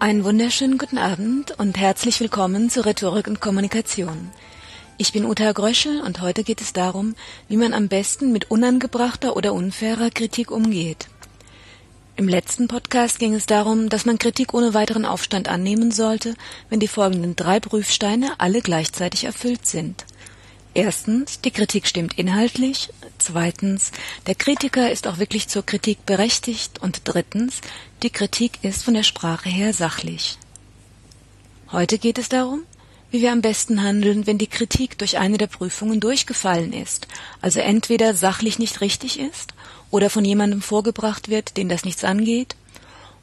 Einen wunderschönen guten Abend und herzlich willkommen zu Rhetorik und Kommunikation. Ich bin Uta Gröschel und heute geht es darum, wie man am besten mit unangebrachter oder unfairer Kritik umgeht. Im letzten Podcast ging es darum, dass man Kritik ohne weiteren Aufstand annehmen sollte, wenn die folgenden drei Prüfsteine alle gleichzeitig erfüllt sind. Erstens, die Kritik stimmt inhaltlich. Zweitens, der Kritiker ist auch wirklich zur Kritik berechtigt. Und drittens, die Kritik ist von der Sprache her sachlich. Heute geht es darum, wie wir am besten handeln, wenn die Kritik durch eine der Prüfungen durchgefallen ist, also entweder sachlich nicht richtig ist oder von jemandem vorgebracht wird, den das nichts angeht,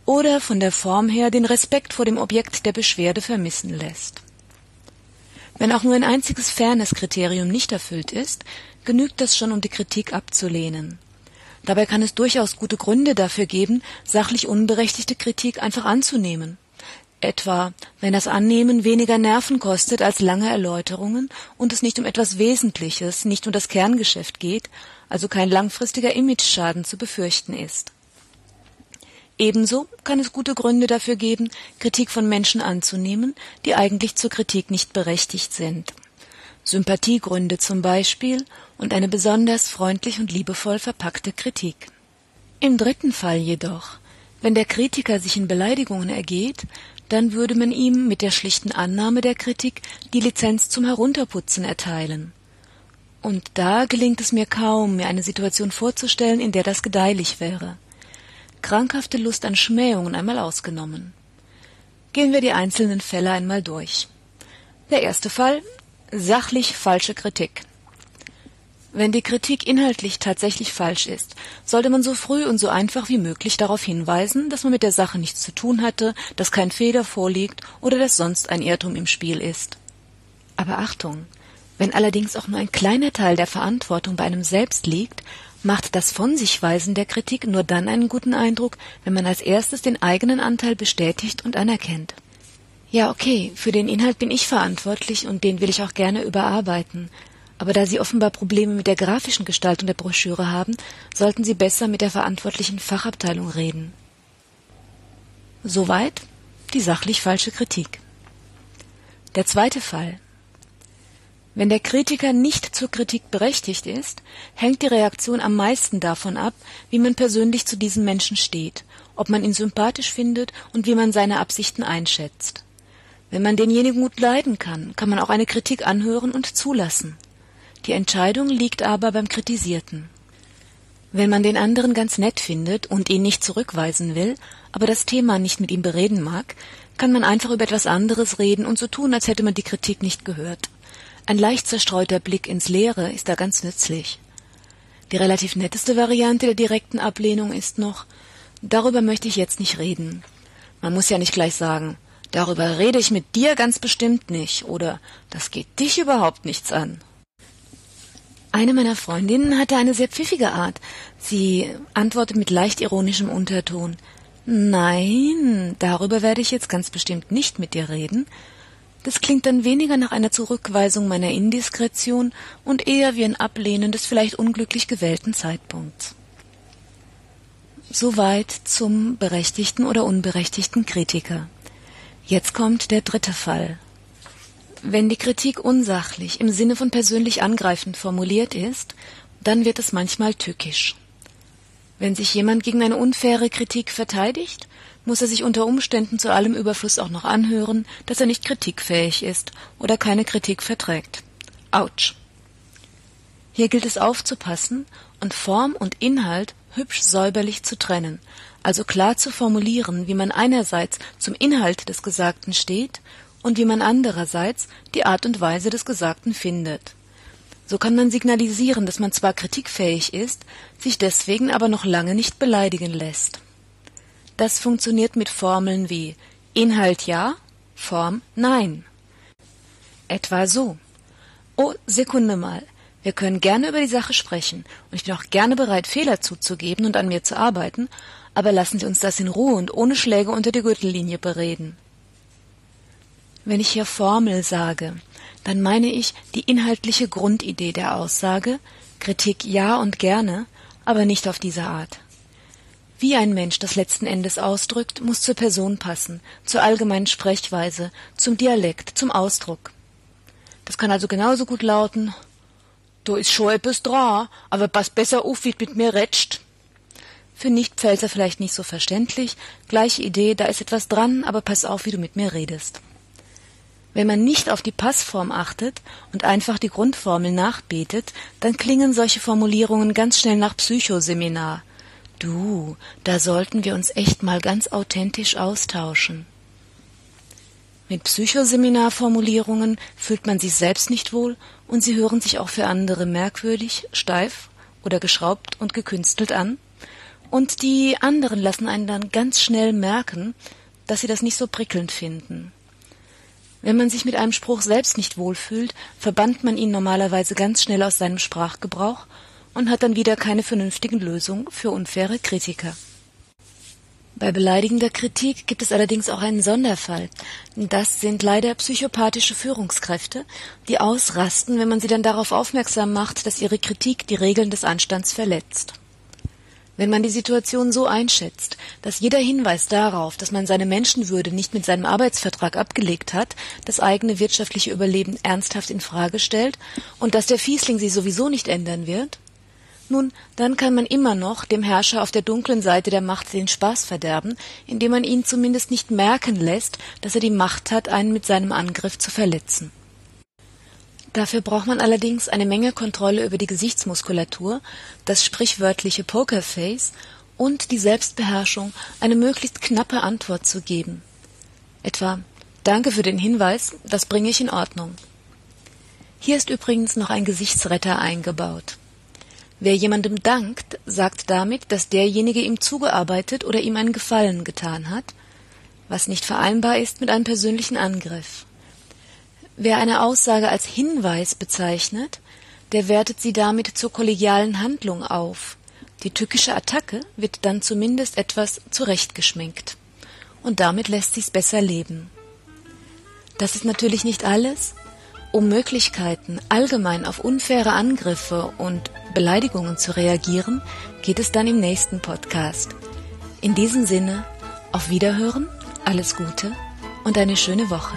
oder von der Form her den Respekt vor dem Objekt der Beschwerde vermissen lässt. Wenn auch nur ein einziges Fairness-Kriterium nicht erfüllt ist, genügt das schon, um die Kritik abzulehnen. Dabei kann es durchaus gute Gründe dafür geben, sachlich unberechtigte Kritik einfach anzunehmen. Etwa, wenn das Annehmen weniger Nerven kostet als lange Erläuterungen und es nicht um etwas Wesentliches, nicht um das Kerngeschäft geht, also kein langfristiger Imageschaden zu befürchten ist. Ebenso kann es gute Gründe dafür geben, Kritik von Menschen anzunehmen, die eigentlich zur Kritik nicht berechtigt sind. Sympathiegründe zum Beispiel und eine besonders freundlich und liebevoll verpackte Kritik. Im dritten Fall jedoch, wenn der Kritiker sich in Beleidigungen ergeht, dann würde man ihm mit der schlichten Annahme der Kritik die Lizenz zum Herunterputzen erteilen. Und da gelingt es mir kaum, mir eine Situation vorzustellen, in der das gedeihlich wäre krankhafte Lust an Schmähungen einmal ausgenommen. Gehen wir die einzelnen Fälle einmal durch. Der erste Fall sachlich falsche Kritik. Wenn die Kritik inhaltlich tatsächlich falsch ist, sollte man so früh und so einfach wie möglich darauf hinweisen, dass man mit der Sache nichts zu tun hatte, dass kein Fehler vorliegt oder dass sonst ein Irrtum im Spiel ist. Aber Achtung, wenn allerdings auch nur ein kleiner Teil der Verantwortung bei einem selbst liegt, macht das Von sich Weisen der Kritik nur dann einen guten Eindruck, wenn man als erstes den eigenen Anteil bestätigt und anerkennt. Ja, okay, für den Inhalt bin ich verantwortlich und den will ich auch gerne überarbeiten. Aber da Sie offenbar Probleme mit der grafischen Gestaltung der Broschüre haben, sollten Sie besser mit der verantwortlichen Fachabteilung reden. Soweit die sachlich falsche Kritik. Der zweite Fall. Wenn der Kritiker nicht zur Kritik berechtigt ist, hängt die Reaktion am meisten davon ab, wie man persönlich zu diesem Menschen steht, ob man ihn sympathisch findet und wie man seine Absichten einschätzt. Wenn man denjenigen gut leiden kann, kann man auch eine Kritik anhören und zulassen. Die Entscheidung liegt aber beim Kritisierten. Wenn man den anderen ganz nett findet und ihn nicht zurückweisen will, aber das Thema nicht mit ihm bereden mag, kann man einfach über etwas anderes reden und so tun, als hätte man die Kritik nicht gehört. Ein leicht zerstreuter Blick ins Leere ist da ganz nützlich. Die relativ netteste Variante der direkten Ablehnung ist noch, darüber möchte ich jetzt nicht reden. Man muss ja nicht gleich sagen, darüber rede ich mit dir ganz bestimmt nicht oder das geht dich überhaupt nichts an. Eine meiner Freundinnen hatte eine sehr pfiffige Art. Sie antwortet mit leicht ironischem Unterton. Nein, darüber werde ich jetzt ganz bestimmt nicht mit dir reden, das klingt dann weniger nach einer Zurückweisung meiner Indiskretion und eher wie ein Ablehnen des vielleicht unglücklich gewählten Zeitpunkts. Soweit zum berechtigten oder unberechtigten Kritiker. Jetzt kommt der dritte Fall. Wenn die Kritik unsachlich im Sinne von persönlich angreifend formuliert ist, dann wird es manchmal tückisch. Wenn sich jemand gegen eine unfaire Kritik verteidigt, muss er sich unter Umständen zu allem Überfluss auch noch anhören, dass er nicht kritikfähig ist oder keine Kritik verträgt. Autsch. Hier gilt es aufzupassen und Form und Inhalt hübsch säuberlich zu trennen, also klar zu formulieren, wie man einerseits zum Inhalt des Gesagten steht und wie man andererseits die Art und Weise des Gesagten findet. So kann man signalisieren, dass man zwar kritikfähig ist, sich deswegen aber noch lange nicht beleidigen lässt. Das funktioniert mit Formeln wie Inhalt ja, Form nein. Etwa so. Oh, Sekunde mal. Wir können gerne über die Sache sprechen und ich bin auch gerne bereit, Fehler zuzugeben und an mir zu arbeiten, aber lassen Sie uns das in Ruhe und ohne Schläge unter die Gürtellinie bereden. Wenn ich hier Formel sage, dann meine ich die inhaltliche Grundidee der Aussage, Kritik ja und gerne, aber nicht auf diese Art. Wie ein Mensch das letzten Endes ausdrückt, muss zur Person passen, zur allgemeinen Sprechweise, zum Dialekt, zum Ausdruck. Das kann also genauso gut lauten, Du is scho etwas dra, aber pass besser auf, wie mit mir retscht. Für Nichtpfälzer vielleicht nicht so verständlich, gleiche Idee, da ist etwas dran, aber pass auf, wie du mit mir redest. Wenn man nicht auf die Passform achtet und einfach die Grundformel nachbetet, dann klingen solche Formulierungen ganz schnell nach Psychoseminar. Du, da sollten wir uns echt mal ganz authentisch austauschen. Mit Psychoseminarformulierungen fühlt man sich selbst nicht wohl und sie hören sich auch für andere merkwürdig, steif oder geschraubt und gekünstelt an. Und die anderen lassen einen dann ganz schnell merken, dass sie das nicht so prickelnd finden. Wenn man sich mit einem Spruch selbst nicht wohlfühlt, verbannt man ihn normalerweise ganz schnell aus seinem Sprachgebrauch und hat dann wieder keine vernünftigen Lösungen für unfaire Kritiker. Bei beleidigender Kritik gibt es allerdings auch einen Sonderfall. Das sind leider psychopathische Führungskräfte, die ausrasten, wenn man sie dann darauf aufmerksam macht, dass ihre Kritik die Regeln des Anstands verletzt. Wenn man die Situation so einschätzt, dass jeder Hinweis darauf, dass man seine Menschenwürde nicht mit seinem Arbeitsvertrag abgelegt hat, das eigene wirtschaftliche Überleben ernsthaft in Frage stellt und dass der Fiesling sie sowieso nicht ändern wird, nun, dann kann man immer noch dem Herrscher auf der dunklen Seite der Macht den Spaß verderben, indem man ihn zumindest nicht merken lässt, dass er die Macht hat, einen mit seinem Angriff zu verletzen. Dafür braucht man allerdings eine Menge Kontrolle über die Gesichtsmuskulatur, das sprichwörtliche Pokerface und die Selbstbeherrschung, eine möglichst knappe Antwort zu geben. Etwa Danke für den Hinweis, das bringe ich in Ordnung. Hier ist übrigens noch ein Gesichtsretter eingebaut. Wer jemandem dankt, sagt damit, dass derjenige ihm zugearbeitet oder ihm einen Gefallen getan hat, was nicht vereinbar ist mit einem persönlichen Angriff. Wer eine Aussage als Hinweis bezeichnet, der wertet sie damit zur kollegialen Handlung auf. Die tückische Attacke wird dann zumindest etwas zurechtgeschminkt. Und damit lässt sich's besser leben. Das ist natürlich nicht alles, um Möglichkeiten allgemein auf unfaire Angriffe und Beleidigungen zu reagieren, geht es dann im nächsten Podcast. In diesem Sinne, auf Wiederhören, alles Gute und eine schöne Woche.